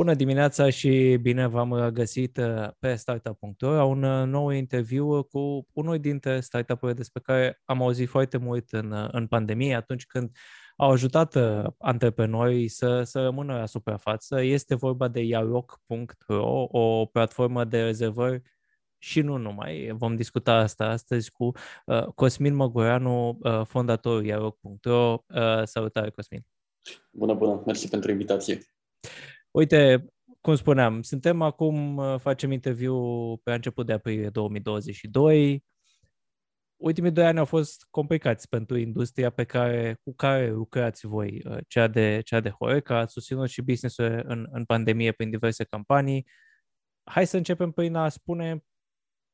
Bună dimineața și bine v-am găsit uh, pe startup.ro la un uh, nou interviu cu unul dintre startup-urile despre care am auzit foarte mult în, uh, în pandemie, atunci când au ajutat antreprenorii să, să rămână la suprafață. Este vorba de yarock.ro, o platformă de rezervări și nu numai. Vom discuta asta astăzi cu uh, Cosmin Măgureanu, uh, fondatorul yarock.ro. Uh, salutare, Cosmin! Bună, bună! Mersi pentru invitație! Uite, cum spuneam, suntem acum, uh, facem interviu pe început de aprilie 2022. Ultimii doi ani au fost complicați pentru industria pe care, cu care lucrați voi, uh, cea de, cea de Horeca, ați susținut și business în, în pandemie prin diverse campanii. Hai să începem prin a spune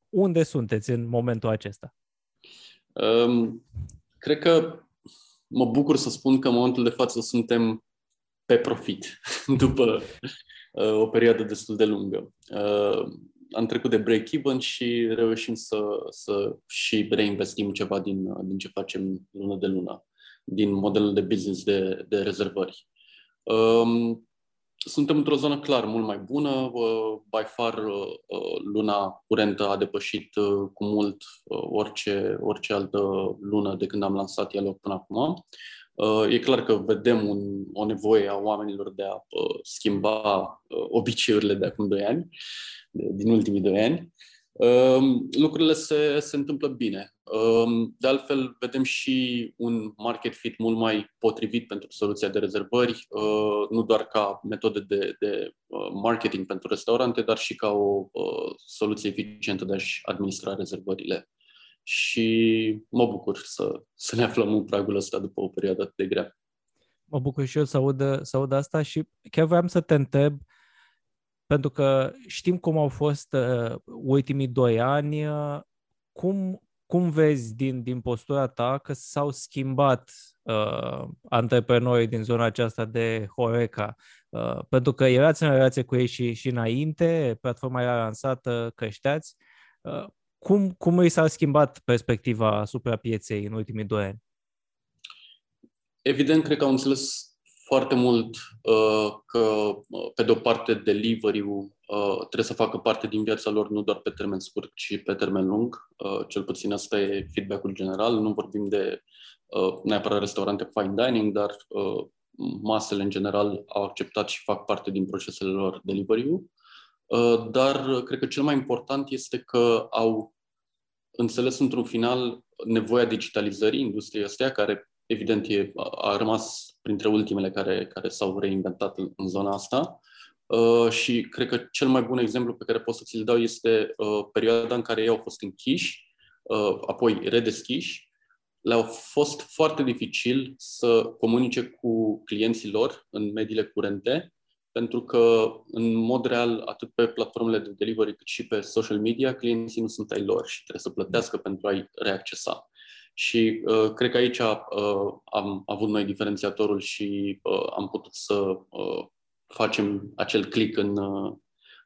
unde sunteți în momentul acesta. Um, cred că mă bucur să spun că în momentul de față suntem pe profit după uh, o perioadă destul de lungă. Uh, am trecut de break-even și reușim să, să și reinvestim ceva din, din ce facem lună de lună, din modelul de business de, de rezervări. Um, suntem într-o zonă clar mult mai bună. Uh, by far, uh, uh, luna curentă a depășit uh, cu mult uh, orice, orice altă lună de când am lansat Dialog până acum. Uh, e clar că vedem un, o nevoie a oamenilor de a uh, schimba uh, obiceiurile de acum 2 ani, din ultimii 2 ani. Lucrurile se, se întâmplă bine. De altfel, vedem și un market fit mult mai potrivit pentru soluția de rezervări, nu doar ca metodă de, de marketing pentru restaurante, dar și ca o soluție eficientă de a-și administra rezervările și mă bucur să, să ne aflăm în pragul ăsta după o perioadă atât de grea. Mă bucur și eu să aud, să aud asta și chiar vreau să te întreb, pentru că știm cum au fost uh, ultimii doi ani, uh, cum, cum vezi din, din postura ta că s-au schimbat uh, antreprenorii din zona aceasta de Horeca? Uh, pentru că erați în relație cu ei și, și înainte, platforma era lansată, creșteați. Uh, cum, cum i s-a schimbat perspectiva asupra pieței în ultimii doi ani? Evident, cred că au înțeles foarte mult uh, că, uh, pe de o parte, delivery-ul uh, trebuie să facă parte din viața lor nu doar pe termen scurt, ci pe termen lung. Uh, cel puțin asta e feedback-ul general. Nu vorbim de uh, neapărat restaurante fine dining, dar uh, masele în general au acceptat și fac parte din procesele lor delivery-ul. Uh, dar cred că cel mai important este că au înțeles într-un final nevoia digitalizării industriei astea, care evident e, a rămas printre ultimele care, care s-au reinventat în, în zona asta. Uh, și cred că cel mai bun exemplu pe care pot să ți-l dau este uh, perioada în care ei au fost închiși, uh, apoi redeschiși. Le-au fost foarte dificil să comunice cu clienții lor în mediile curente pentru că, în mod real, atât pe platformele de delivery cât și pe social media, clienții nu sunt ai lor și trebuie să plătească pentru a-i reaccesa. Și uh, cred că aici uh, am avut noi diferențiatorul și uh, am putut să uh, facem acel click în, uh,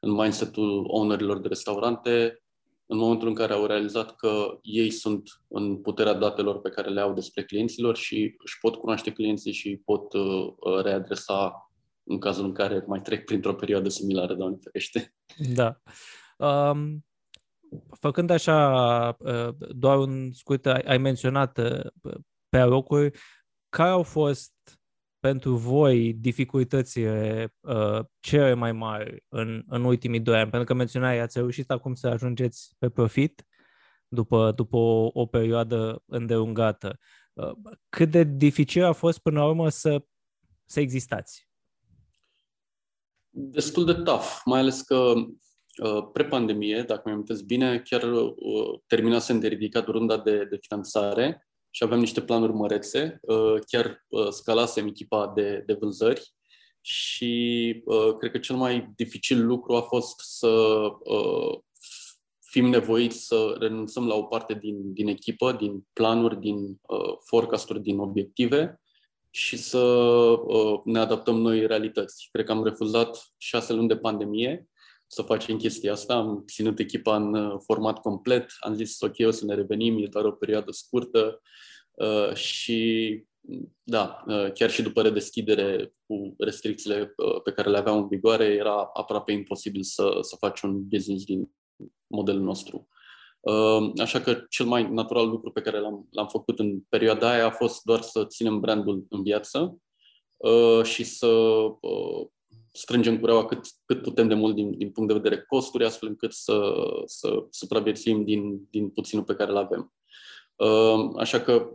în mindset-ul ownerilor de restaurante în momentul în care au realizat că ei sunt în puterea datelor pe care le au despre clienților și își pot cunoaște clienții și pot uh, readresa în cazul în care mai trec printr-o perioadă similară, Doamne ferește. Da. Um, făcând așa, uh, doar un scurt, ai, ai menționat uh, pe locuri, care au fost pentru voi dificultățile uh, cele mai mari în, în ultimii doi ani? Pentru că menționai, ați reușit acum să ajungeți pe profit după, după o, o perioadă îndelungată. Uh, cât de dificil a fost până la urmă să, să existați? Destul de tough, mai ales că uh, pre-pandemie, dacă mi amintesc bine, chiar uh, terminasem de ridicat runda de, de finanțare și aveam niște planuri mărețe. Uh, chiar uh, scalasem echipa de, de vânzări și uh, cred că cel mai dificil lucru a fost să uh, fim nevoiți să renunțăm la o parte din, din echipă, din planuri, din uh, forecast-uri, din obiective și să uh, ne adaptăm noi realități. Cred că am refuzat șase luni de pandemie să facem chestia asta. Am ținut echipa în uh, format complet. Am zis, ok, o să ne revenim, e doar o perioadă scurtă. Uh, și da, chiar și după redeschidere cu restricțiile pe care le aveam în vigoare, era aproape imposibil să, să faci un business din modelul nostru. Așa că cel mai natural lucru pe care l-am, l-am făcut în perioada aia a fost doar să ținem brandul în viață și să strângem cureaua cât, cât putem de mult din, din punct de vedere costuri, astfel încât să, să supraviețuim din, din puținul pe care îl avem. Așa că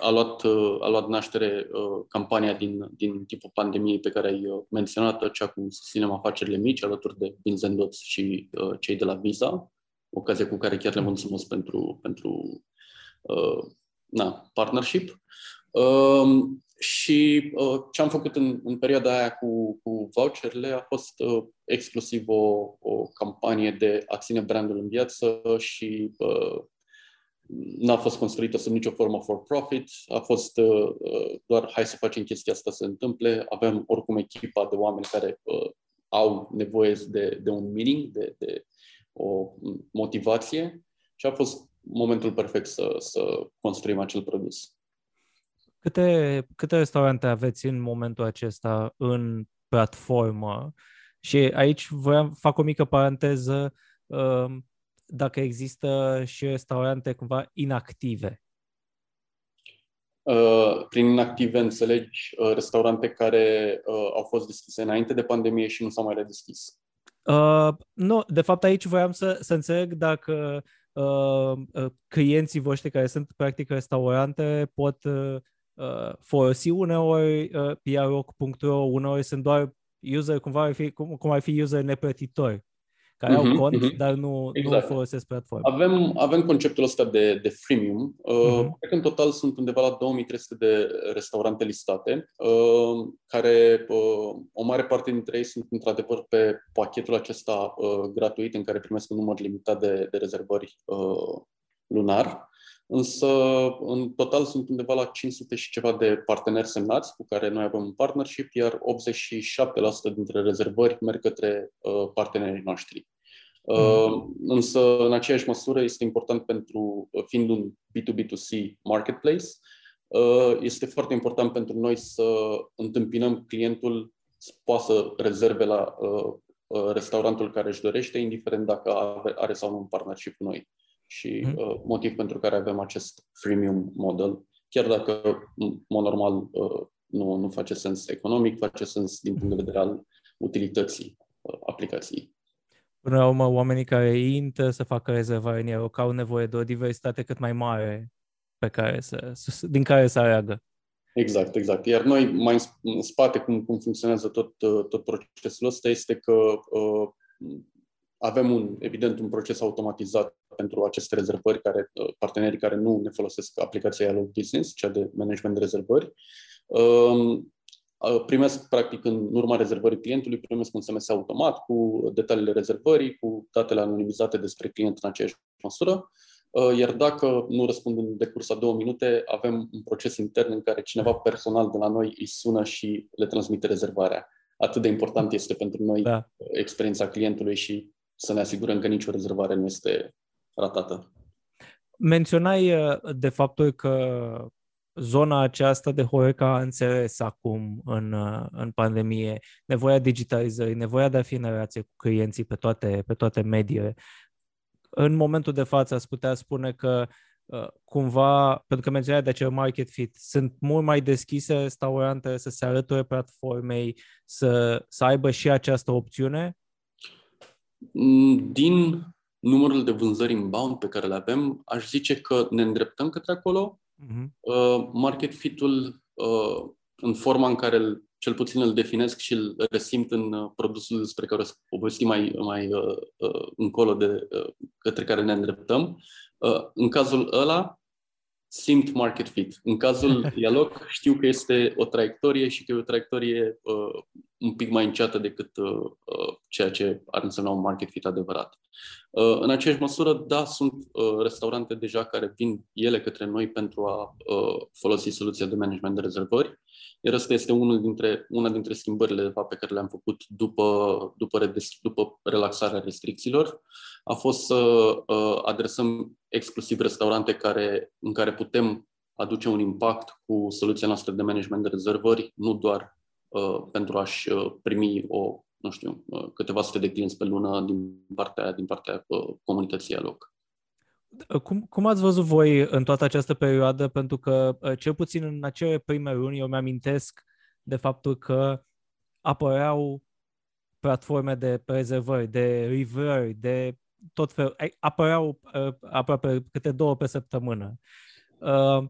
a luat, a luat naștere campania din, din tipul pandemiei pe care ai menționat, cea cu susținem afacerile mici, alături de Vinzendots și cei de la Visa, ocazia cu care chiar le mulțumesc pentru, pentru na, partnership. Și uh, ce am făcut în, în perioada aia cu, cu voucherele a fost uh, exclusiv o, o campanie de a ține brandul în viață și uh, n-a fost construită sub nicio formă for profit, a fost uh, uh, doar hai să facem chestia asta să se întâmple. Avem oricum echipa de oameni care uh, au nevoie de, de un meaning, de, de o motivație și a fost momentul perfect să, să construim acel produs. Câte, câte restaurante aveți în momentul acesta în platformă? Și aici vreau fac o mică paranteză um, dacă există și restaurante cumva inactive. Uh, prin inactive înțelegi uh, restaurante care uh, au fost deschise înainte de pandemie și nu s-au mai redeschis? Uh, nu, de fapt aici voiam să, să înțeleg dacă uh, uh, clienții voștri care sunt practic restaurante pot uh, uh, folosi uneori uh, prrock.ro, uneori sunt doar user, cumva ar fi, cum, cum ar fi user neplătitori, care uh-huh, au mhm, cont, uh-huh. dar nu, exact. nu folosesc platforma. Avem, avem conceptul ăsta de, de freemium. Uh, uh-huh. Cred că în total sunt undeva la 2300 de restaurante listate, uh, care uh, o mare parte dintre ei sunt într-adevăr pe pachetul acesta uh, gratuit în care primesc un număr limitat de, de rezervări uh, lunar. Însă, în total, sunt undeva la 500 și ceva de parteneri semnați cu care noi avem un partnership, iar 87% dintre rezervări merg către uh, partenerii noștri. Uh, mm. însă, în aceeași măsură, este important pentru, uh, fiind un B2B2C marketplace, uh, este foarte important pentru noi să întâmpinăm clientul să poată să rezerve la uh, uh, restaurantul care își dorește, indiferent dacă are sau nu un partnership cu noi și mm. uh, motiv pentru care avem acest freemium model, chiar dacă, în mod normal, uh, nu, nu face sens economic, face sens din punct de vedere al utilității uh, aplicației. Până la urmă, oamenii care intră să facă rezervare în Aeroc au nevoie de o diversitate cât mai mare pe care să, din care să aleagă. Exact, exact. Iar noi, mai în spate, cum, cum funcționează tot, uh, tot procesul ăsta, este că uh, avem, un, evident, un proces automatizat pentru aceste rezervări, care, uh, partenerii care nu ne folosesc aplicația Yellow Business, cea de management de rezervări. Um, uh, primesc, practic, în urma rezervării clientului, primesc un SMS automat cu detaliile rezervării, cu datele anonimizate despre client în aceeași măsură. Uh, iar dacă nu răspund în decurs a două minute, avem un proces intern în care cineva personal de la noi îi sună și le transmite rezervarea. Atât de important este pentru noi da. experiența clientului și să ne asigurăm că nicio rezervare nu este ratată. Menționai uh, de faptul că zona aceasta de Horeca a înțeles acum în, uh, în pandemie nevoia digitalizării, nevoia de a fi în relație cu clienții pe toate, pe toate mediile. În momentul de față ați putea spune că uh, cumva, pentru că menționai de acel market fit, sunt mult mai deschise restaurante să se alăture platformei, să, să aibă și această opțiune Mm, din numărul de vânzări inbound pe care le avem, aș zice că ne îndreptăm către acolo. Uh-huh. market fit-ul, uh, în forma în care îl, cel puțin îl definesc și îl resimt în uh, produsul despre care o povesti mai, mai uh, uh, încolo de uh, către care ne îndreptăm, uh, în cazul ăla simt market fit. În cazul dialog știu că este o traiectorie și că e o traiectorie uh, un pic mai înceată decât uh, uh, ceea ce ar însemna un market fit adevărat. Uh, în aceeași măsură, da, sunt uh, restaurante deja care vin ele către noi pentru a uh, folosi soluția de management de rezervări, iar asta este unul dintre, una dintre schimbările de fapt, pe care le-am făcut după, după, după relaxarea restricțiilor, a fost să uh, adresăm exclusiv restaurante care, în care putem aduce un impact cu soluția noastră de management de rezervări, nu doar uh, pentru a-și uh, primi o, nu știu, uh, câteva sute de clienți pe lună din partea, din partea uh, comunității loc. Cum, cum ați văzut voi în toată această perioadă? Pentru că, uh, cel puțin în acele prime luni, eu mi-amintesc de faptul că apăreau platforme de rezervări, de livrări, de tot fel, apăreau uh, aproape câte două pe săptămână. Uh,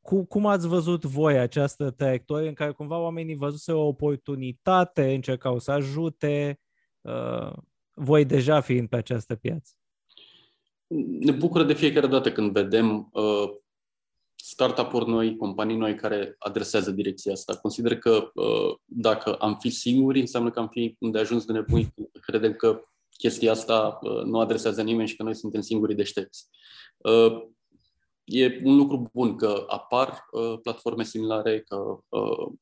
cu, cum ați văzut voi această traiectorie în care cumva oamenii văzuse o oportunitate, încercau să ajute, uh, voi deja fiind pe această piață? Ne bucură de fiecare dată când vedem uh, startup-uri noi, companii noi care adresează direcția asta. Consider că uh, dacă am fi singuri, înseamnă că am fi unde ajuns de nebuni. Credem că chestia asta uh, nu adresează nimeni și că noi suntem singurii deștepți. Uh, e un lucru bun că apar uh, platforme similare, că uh,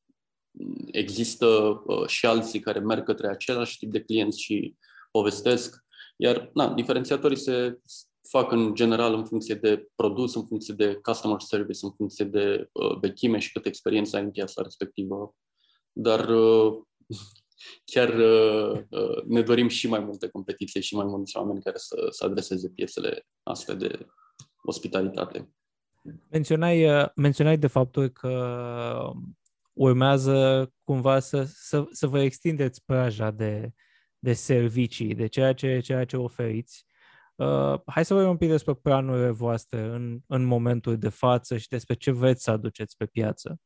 există uh, și alții care merg către același tip de clienți și povestesc. Iar na, diferențiatorii se fac în general în funcție de produs, în funcție de customer service, în funcție de uh, vechime și cât experiență ai în piața respectivă. Dar uh, chiar uh, uh, ne dorim și mai multe competiție și mai mulți oameni care să, să adreseze piețele astea de ospitalitate. Menționai, uh, menționai de faptul că urmează cumva să, să, să vă extindeți praja de, de servicii, de ceea ce, ceea ce oferiți. Uh, hai să vorbim un pic despre planurile voastre în, în momentul de față și despre ce vreți să aduceți pe piață.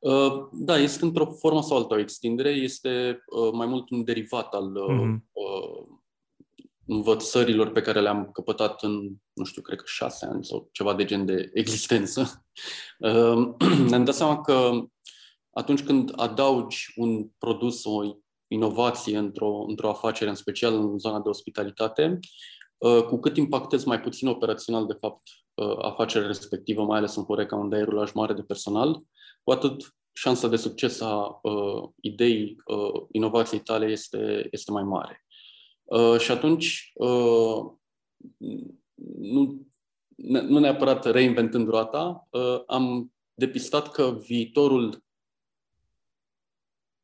Uh, da, este într-o formă sau altă o extindere, este uh, mai mult un derivat al uh, mm-hmm. uh, învățărilor pe care le-am căpătat în, nu știu, cred că șase ani sau ceva de gen de existență. Uh, ne-am dat seama că atunci când adaugi un produs, o inovație într-o, într-o afacere, în special în zona de ospitalitate, uh, cu cât impactezi mai puțin operațional, de fapt, uh, afacerea respectivă, mai ales în Horeca, unde ai rulaj mare de personal, cu atât șansa de succes a uh, ideii uh, inovației tale este, este mai mare. Uh, și atunci, uh, nu, nu neapărat reinventând roata, uh, am depistat că viitorul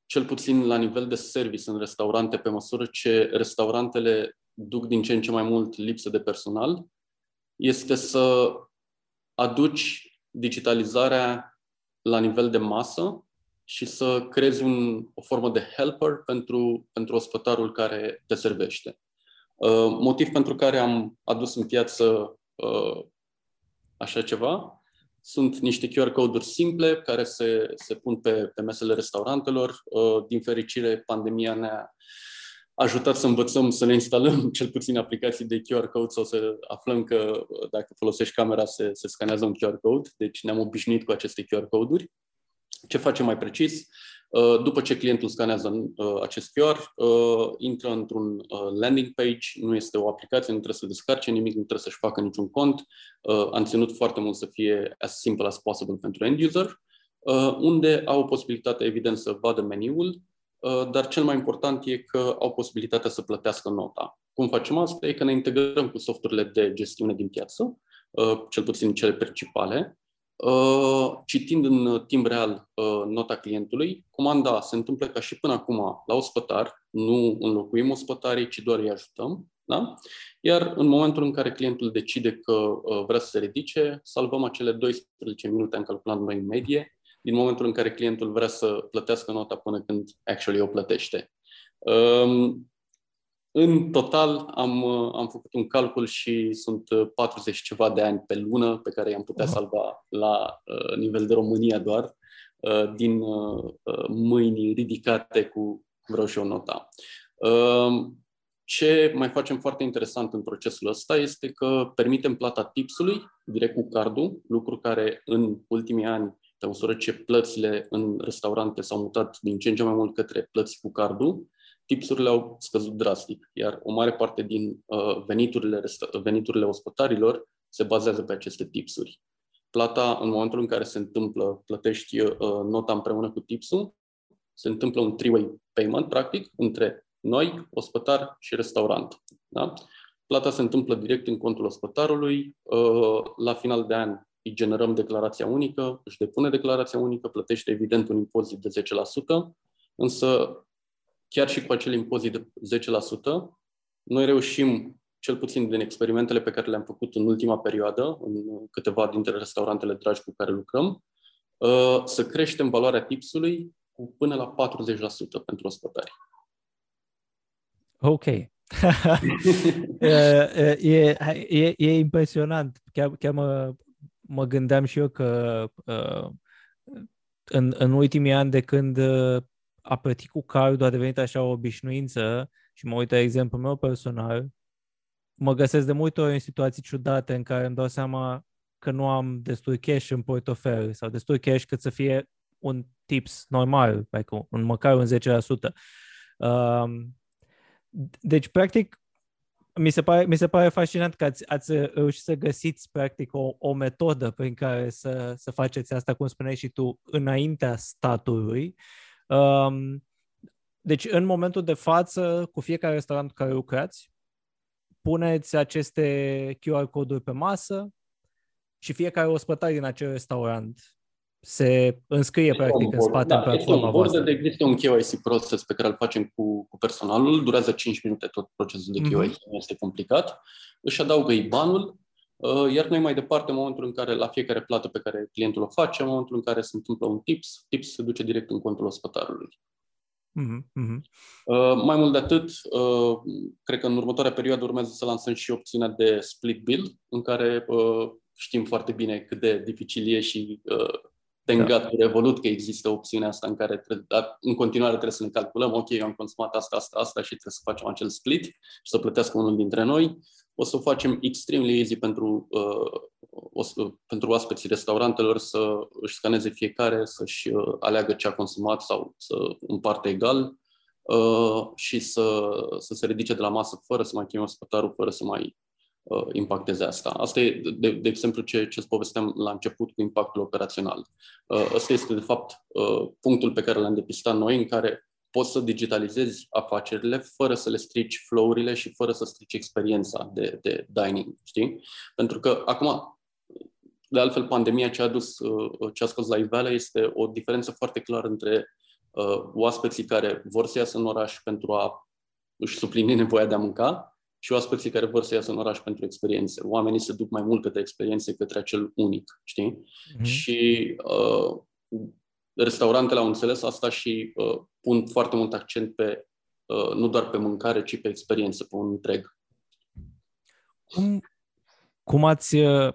cel puțin la nivel de service în restaurante, pe măsură ce restaurantele duc din ce în ce mai mult lipsă de personal, este să aduci digitalizarea la nivel de masă și să creezi un, o formă de helper pentru, pentru ospătarul care te servește. Uh, motiv pentru care am adus în piață uh, așa ceva sunt niște QR code-uri simple care se, se pun pe, pe mesele restaurantelor. Uh, din fericire, pandemia ne-a ajutat să învățăm să ne instalăm cel puțin aplicații de QR code sau să aflăm că uh, dacă folosești camera se, se scanează un QR code. Deci ne-am obișnuit cu aceste QR code-uri. Ce facem mai precis? Uh, după ce clientul scanează uh, acest QR, uh, intră într-un landing page, nu este o aplicație, nu trebuie să descarce nimic, nu trebuie să-și facă niciun cont. Am ținut foarte mult să fie as simple as possible pentru end user, unde au posibilitatea, evident, să vadă meniul, dar cel mai important e că au posibilitatea să plătească nota. Cum facem asta? E că ne integrăm cu softurile de gestiune din piață, cel puțin cele principale, Uh, citind în timp real uh, nota clientului, comanda se întâmplă ca și până acum la ospătar, nu înlocuim ospătarii, ci doar îi ajutăm. Da? Iar în momentul în care clientul decide că uh, vrea să se ridice, salvăm acele 12 minute, am calculat noi în medie, din momentul în care clientul vrea să plătească nota până când actually o plătește. Um, în total am, uh, am făcut un calcul și sunt 40 uh, ceva de ani pe lună pe care i-am putea salva la uh, nivel de România doar, uh, din uh, uh, mâini ridicate cu vreau și o nota. Uh, ce mai facem foarte interesant în procesul ăsta este că permitem plata tipsului direct cu cardul, lucru care în ultimii ani, pe măsură ce plățile în restaurante s-au mutat din ce în ce mai mult către plăți cu cardul, tipsurile au scăzut drastic, iar o mare parte din uh, veniturile, veniturile ospătarilor se bazează pe aceste tipsuri. Plata, în momentul în care se întâmplă, plătești uh, nota împreună cu tipsul, se întâmplă un three-way payment, practic, între noi, ospătar și restaurant. Da? Plata se întâmplă direct în contul ospătarului. Uh, la final de an îi generăm declarația unică, își depune declarația unică, plătește evident un impozit de 10%, însă chiar și cu acel impozit de 10%, noi reușim, cel puțin din experimentele pe care le-am făcut în ultima perioadă, în câteva dintre restaurantele dragi cu care lucrăm, uh, să creștem valoarea tipsului cu până la 40% pentru ospătari. Ok. e, e, e, e impresionant. Chiar, chiar mă, mă gândeam și eu că uh, în, în ultimii ani de când uh, a plătit cu cardul a devenit așa o obișnuință și mă uit la exemplul meu personal, mă găsesc de multe ori în situații ciudate în care îmi dau seama că nu am destul cash în portofel sau destul cash cât să fie un tips normal, like un, măcar un 10%. Um, deci, practic, mi se pare, mi se pare fascinant că ați, ați reușit să găsiți, practic, o, o metodă prin care să, să faceți asta, cum spuneai și tu, înaintea statului. Um, deci, în momentul de față, cu fiecare restaurant cu care lucrați, puneți aceste QR coduri pe masă și fiecare ospătar din acel restaurant se înscrie este practic în spate da, în platforma voastră. De există un KYC proces pe care îl facem cu, cu personalul, durează 5 minute tot procesul de KYC, mm-hmm. nu este complicat. Își adaugă IBAN-ul, uh, iar noi mai departe, în momentul în care la fiecare plată pe care clientul o face, în momentul în care se întâmplă un tips, tips se duce direct în contul ospătarului. Mm-hmm. Uh, mai mult de atât, uh, cred că în următoarea perioadă urmează să lansăm și opțiunea de split bill, în care uh, știm foarte bine cât de dificil e și uh, tengat da. Revolut că există opțiunea asta în care trebuie, dar în continuare trebuie să ne calculăm, ok, eu am consumat asta, asta, asta și trebuie să facem acel split și să plătească unul dintre noi. O să o facem extremely easy pentru, uh, o să, pentru oaspeții restaurantelor să își scaneze fiecare, să-și uh, aleagă ce a consumat sau să împarte egal uh, și să, să se ridice de la masă fără să mai cheme ospătarul, fără să mai uh, impacteze asta. Asta e, de, de exemplu, ce, ce îți povesteam la început cu impactul operațional. Uh, asta este, de fapt, uh, punctul pe care l-am depistat noi, în care poți să digitalizezi afacerile fără să le strici flow-urile și fără să strici experiența de, de dining, știi? Pentru că, acum, de altfel, pandemia ce a adus, uh, ce a scos la iveală este o diferență foarte clară între uh, oaspeții care vor să iasă în oraș pentru a își suplini nevoia de a mânca și oaspeții care vor să iasă în oraș pentru experiențe. Oamenii se duc mai mult către experiențe, către acel unic, știi? Mm-hmm. Și uh, restaurantele au înțeles asta și uh, pun foarte mult accent pe uh, nu doar pe mâncare, ci pe experiență, pe un întreg. Cum, cum ați uh,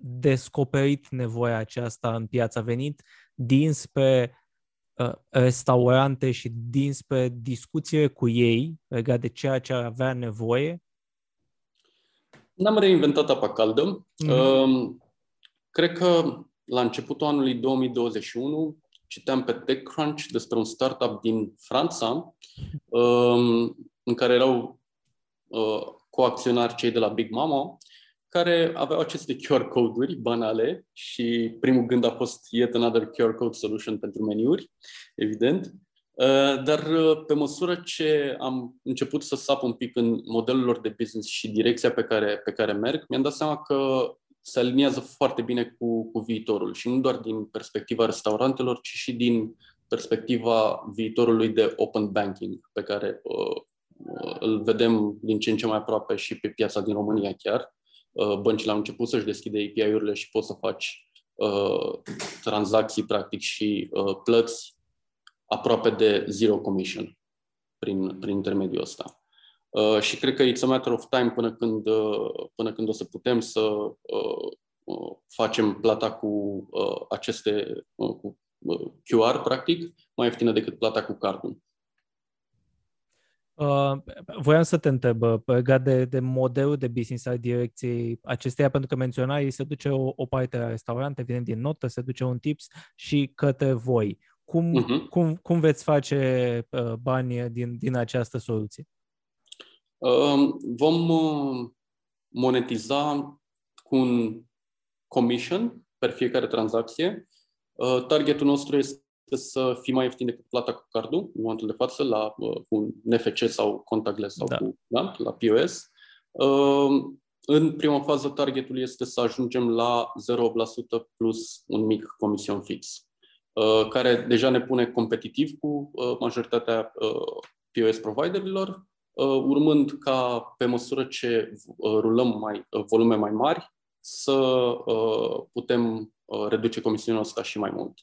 descoperit nevoia aceasta în piața venit dinspre Uh, restaurante și dinspre discuție cu ei legat de ceea ce ar avea nevoie? N-am reinventat apa caldă. Mm-hmm. Cred că la începutul anului 2021 citeam pe TechCrunch despre un startup din Franța um, în care erau uh, coacționari cei de la Big Mama care aveau aceste QR code-uri banale și primul gând a fost yet another QR code solution pentru meniuri, evident. Uh, dar uh, pe măsură ce am început să sap un pic în modelul lor de business și direcția pe care, pe care merg, mi-am dat seama că se aliniază foarte bine cu, cu viitorul și nu doar din perspectiva restaurantelor, ci și din perspectiva viitorului de open banking pe care uh, îl vedem din ce în ce mai aproape și pe piața din România chiar. Uh, băncile au început să-și deschide API-urile și poți să faci uh, tranzacții practic și uh, plăți aproape de zero commission prin, prin intermediul ăsta. Uh, și cred că it's a matter of time până când, uh, până când o să putem să uh, uh, facem plata cu uh, aceste uh, cu, uh, QR, practic, mai ieftină decât plata cu cardul. Uh, voiam să te întreb uh, legat de, de modelul de business al direcției acesteia, pentru că menționai, se duce o, o parte la restaurant, evident din notă, se duce un tips și către voi. Cum, uh-huh. cum, cum veți face uh, bani din, din această soluție? Uh, vom uh, monetiza cu un commission per fiecare tranzacție. Uh, targetul nostru este să fie mai ieftin decât plata cu cardul în momentul de față la uh, un NFC sau contactless sau da. cu, da, la POS. Uh, în prima fază, targetul este să ajungem la 0% plus un mic comision fix, uh, care deja ne pune competitiv cu uh, majoritatea POS providerilor, urmând ca pe măsură ce rulăm mai, volume mai mari, să putem reduce comisiunea asta și mai mult.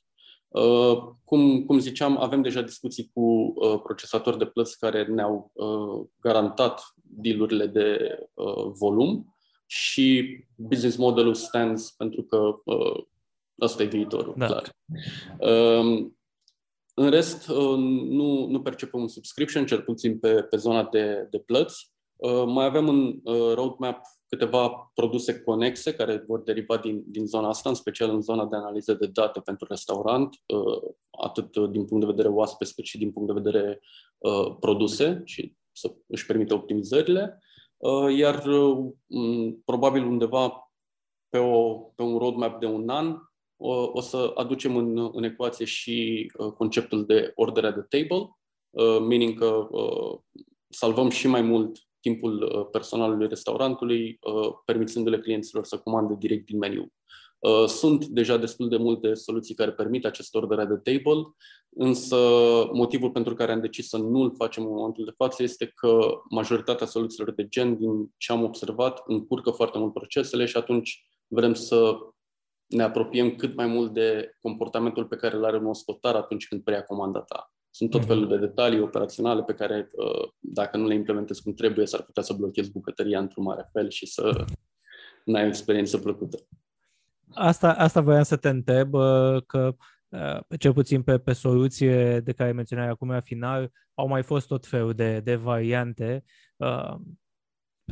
Cum, cum ziceam, avem deja discuții cu procesatori de plăți care ne-au garantat dealurile de volum și business modelul stands pentru că uh, ăsta e viitorul, da. clar. Uh, în rest, uh, nu, nu percepem un subscription, cel puțin pe, pe zona de, de plăți. Uh, mai avem în uh, roadmap câteva produse conexe care vor deriva din, din zona asta, în special în zona de analiză de date pentru restaurant, uh, atât din punct de vedere oaspeți, cât și din punct de vedere uh, produse și să își permită optimizările. Uh, iar uh, probabil undeva pe, o, pe un roadmap de un an o, o să aducem în, în ecuație și uh, conceptul de order at the table, meaning că salvăm și mai mult timpul personalului restaurantului, permițându-le clienților să comande direct din meniu. Uh, sunt deja destul de multe soluții care permit acest order de table, însă motivul pentru care am decis să nu-l facem în momentul de față este că majoritatea soluțiilor de gen, din ce am observat, încurcă foarte mult procesele și atunci vrem să ne apropiem cât mai mult de comportamentul pe care îl are un ospătar atunci când preia comanda ta. Sunt tot mhm. felul de detalii operaționale pe care, uh, dacă nu le implementezi cum trebuie, s-ar putea să blochezi bucătăria într-un mare fel și să n-ai o experiență plăcută. Asta, asta voiam să te întreb, că cel puțin pe, pe soluție de care menționai acum la final, au mai fost tot felul de, de variante,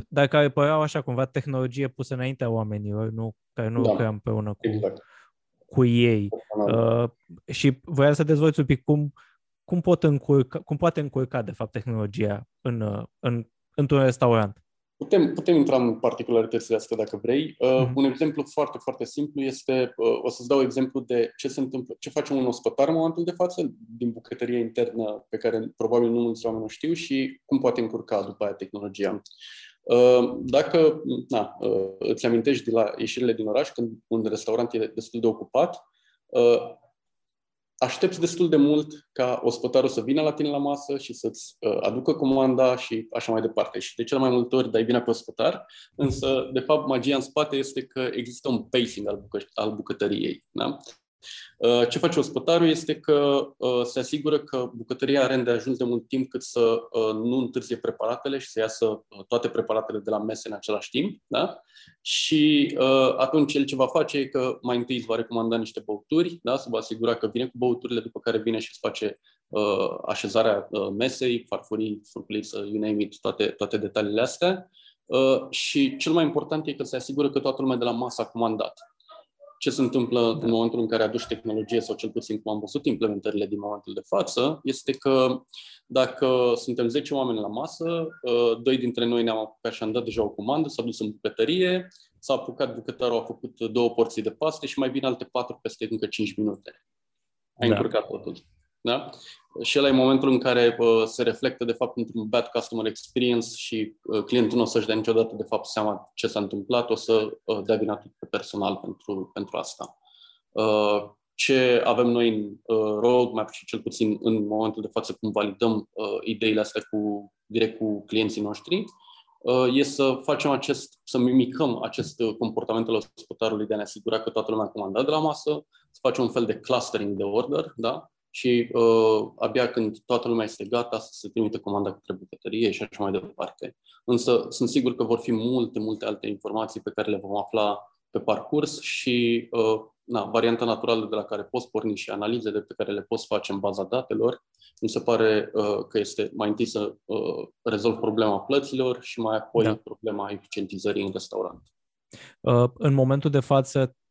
dar care păreau așa cumva tehnologie pusă înaintea oamenilor, nu, care nu da. lucrăm împreună cu, exact. cu ei. Uh, și voiam să dezvolți un pic cum, cum, pot încurca, cum poate încurca, de fapt, tehnologia în, în, într-un restaurant. Putem, putem intra în particularitățile astea dacă vrei. Uh, mm. Un exemplu foarte, foarte simplu este, uh, o să-ți dau exemplu de ce se întâmplă, ce face un ospătar în momentul de față din bucătăria internă pe care probabil nu mulți oameni o știu și cum poate încurca după aia tehnologia. Uh, dacă na, uh, îți amintești de la ieșirile din oraș, când un restaurant e destul de ocupat, uh, aștepți destul de mult ca ospătarul să vină la tine la masă și să-ți uh, aducă comanda și așa mai departe. Și de cel mai multe ori dai vina pe ospătar, însă, de fapt, magia în spate este că există un pacing al, bucă- al bucătăriei. Da? Uh, ce face ospătarul este că uh, se asigură că bucătăria are de ajuns de mult timp cât să uh, nu întârzie preparatele și să iasă toate preparatele de la mese în același timp. Da? Și atunci el ce va face e că mai întâi îți va recomanda niște băuturi, da? să vă asigura că vine cu băuturile, după care vine și îți face așezarea mesei, farfurii, furculiță, you name it, toate, toate detaliile astea. Și cel mai important e că se asigură că toată lumea de la masă a comandat ce se întâmplă în momentul în care aduci tehnologie, sau cel puțin cum am văzut implementările din momentul de față, este că dacă suntem 10 oameni la masă, uh, doi dintre noi ne-am apucat și am dat deja o comandă, s-a dus în bucătărie, s-a apucat bucătarul, a făcut două porții de paste și mai bine alte patru peste încă 5 minute. Ai da. încurcat totul. Da? Și ăla e momentul în care uh, se reflectă, de fapt, într-un bad customer experience și uh, clientul nu o să-și dea niciodată, de fapt, seama ce s-a întâmplat, o să uh, dea vina pe personal pentru, pentru asta. Uh, ce avem noi în uh, roadmap și cel puțin în momentul de față cum validăm uh, ideile astea cu, direct cu clienții noștri, uh, e să facem acest, să mimicăm acest uh, comportament al ospătarului de a ne asigura că toată lumea a comandat de la masă, să facem un fel de clustering de order, da? Și uh, abia când toată lumea este gata să se trimite comanda către bucătărie și așa mai departe. Însă sunt sigur că vor fi multe, multe alte informații pe care le vom afla pe parcurs și uh, na, varianta naturală de la care poți porni și analizele pe care le poți face în baza datelor, mi se pare uh, că este mai întâi să uh, rezolv problema plăților și mai apoi da. problema eficientizării în restaurant. Uh, în momentul de față, Uh,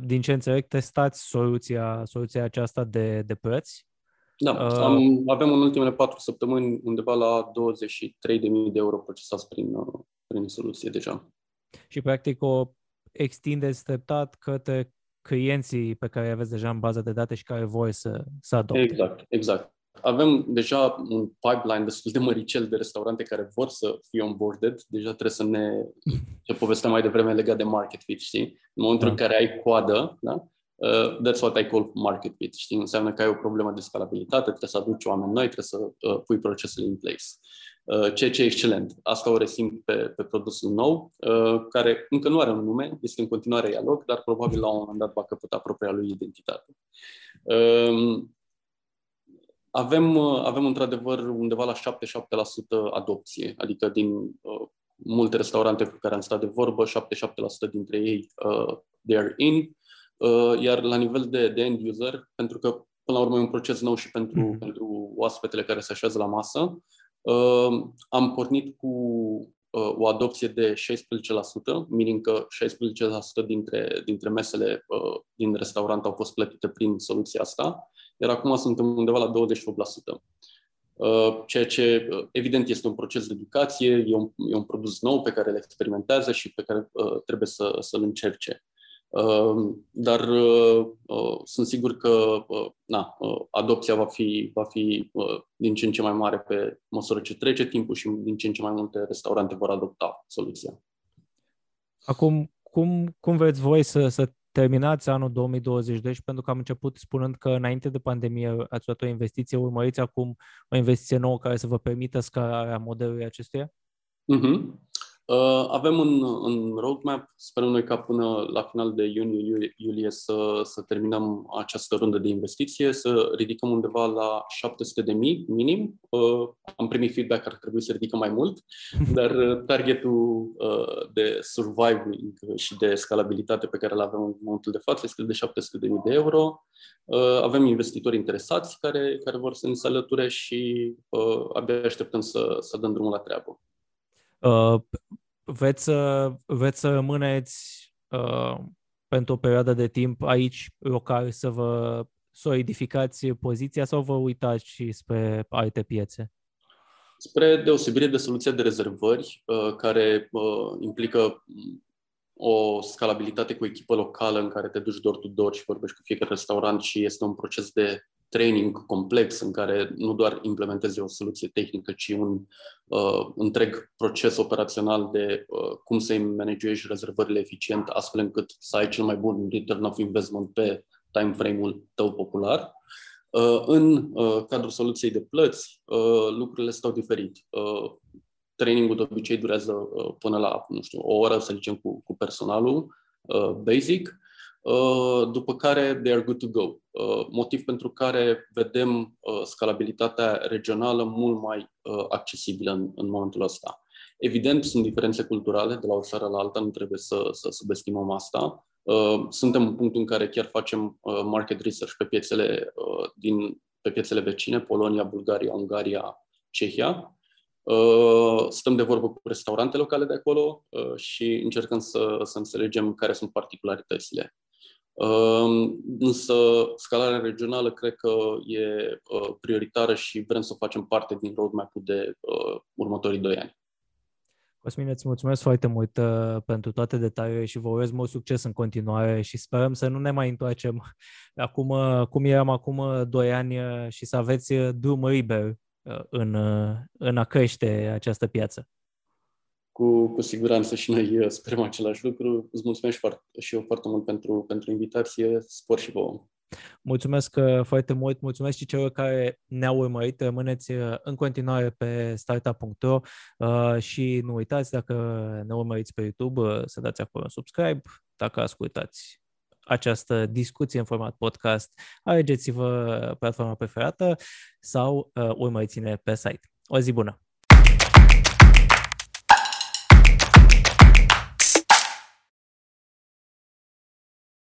din ce înțeleg, testați soluția, soluția aceasta de, de preț. Da, uh, am, avem în ultimele patru săptămâni undeva la 23.000 de euro procesați prin, uh, prin soluție deja. Și practic o extindeți treptat către clienții pe care aveți deja în bază de date și care voi să, să adopte. Exact, exact. Avem deja un pipeline destul de măricel de restaurante care vor să fie onboarded. Deja trebuie să ne... Ce povesteam mai devreme legat de market fit, știi? În momentul da. în care ai coadă, da? Uh, that's what I call market fit, știi? Înseamnă că ai o problemă de scalabilitate, trebuie să aduci oameni noi, trebuie să uh, pui procesele in place. Uh, ceea ce e excelent. Asta o resimt pe, pe produsul nou, uh, care încă nu are un nume, este în continuare dialog, dar probabil la un moment dat va căpăta propria lui identitate. Uh, avem, uh, avem într-adevăr undeva la 7-7% adopție, adică din uh, multe restaurante cu care am stat de vorbă, 7-7% dintre ei uh, they are in, uh, iar la nivel de, de end user, pentru că până la urmă e un proces nou și pentru, mm. pentru oaspetele care se așează la masă, uh, am pornit cu uh, o adopție de 16%, meaning că 16% dintre, dintre mesele uh, din restaurant au fost plătite prin soluția asta iar acum suntem undeva la 28%. Uh, ceea ce, uh, evident, este un proces de educație, e un, e un produs nou pe care îl experimentează și pe care uh, trebuie să, să-l încerce. Dar sunt sigur că na, adopția va fi, va fi din ce în ce mai mare pe măsură ce trece timpul și din ce în ce mai multe restaurante vor adopta soluția. Acum, cum, cum veți voi să, să terminați anul 2022 pentru că am început spunând că înainte de pandemie ați luat o investiție, urmăriți acum o investiție nouă care să vă permită scalarea modelului acestuia? Uh-huh. Uh, avem un, un roadmap, sperăm noi ca până la final de iunie, iulie să, să terminăm această rundă de investiție, să ridicăm undeva la 700 de mii minim. Uh, am primit feedback că ar trebui să ridicăm mai mult, dar uh, targetul uh, de surviving și de scalabilitate pe care îl avem în momentul de față este de 700 de mii de euro. Uh, avem investitori interesați care, care vor să ne se alăture și uh, abia așteptăm să, să dăm drumul la treabă. Uh, veți, să, veți să rămâneți uh, pentru o perioadă de timp aici local să vă solidificați poziția sau vă uitați și spre alte piețe? Spre deosebire de soluția de rezervări, uh, care uh, implică o scalabilitate cu echipă locală în care te duci door to door și vorbești cu fiecare restaurant și este un proces de training complex în care nu doar implementezi o soluție tehnică, ci un uh, întreg proces operațional de uh, cum să-i managezi rezervările eficient, astfel încât să ai cel mai bun return of investment pe time frame-ul tău popular. Uh, în uh, cadrul soluției de plăți, uh, lucrurile stau diferit. Uh, trainingul de obicei durează uh, până la, nu știu, o oră, să zicem, cu, cu personalul uh, basic Uh, după care they are good to go. Uh, motiv pentru care vedem uh, scalabilitatea regională mult mai accesibilă în, în momentul ăsta. Evident, sunt diferențe culturale de la o țară la alta, nu trebuie să, să subestimăm asta. Suntem în punctul în care chiar facem market research pe piețele, din, pe piețele vecine, Polonia, Bulgaria, Ungaria, Cehia. Stăm de vorbă cu restaurante locale de acolo și încercăm să, să înțelegem care sunt particularitățile. Însă scalarea regională cred că e uh, prioritară și vrem să facem parte din roadmap-ul de uh, următorii doi ani. Cosmin, îți mulțumesc foarte mult uh, pentru toate detaliile și vă urez mult succes în continuare și sperăm să nu ne mai întoarcem acum, uh, cum eram acum uh, doi ani uh, și să aveți drum liber în, în a crește această piață cu, cu siguranță și noi uh, sperăm același lucru. Îți mulțumesc foarte, și eu foarte mult pentru, pentru invitație. Spor și vouă! Mulțumesc uh, foarte mult, mulțumesc și celor care ne-au urmărit. Rămâneți uh, în continuare pe startup.ro și nu uitați, dacă ne urmăriți pe YouTube, să dați acolo un subscribe. Dacă ascultați această discuție în format podcast, alegeți-vă platforma preferată sau urmăriți-ne pe site. O zi bună!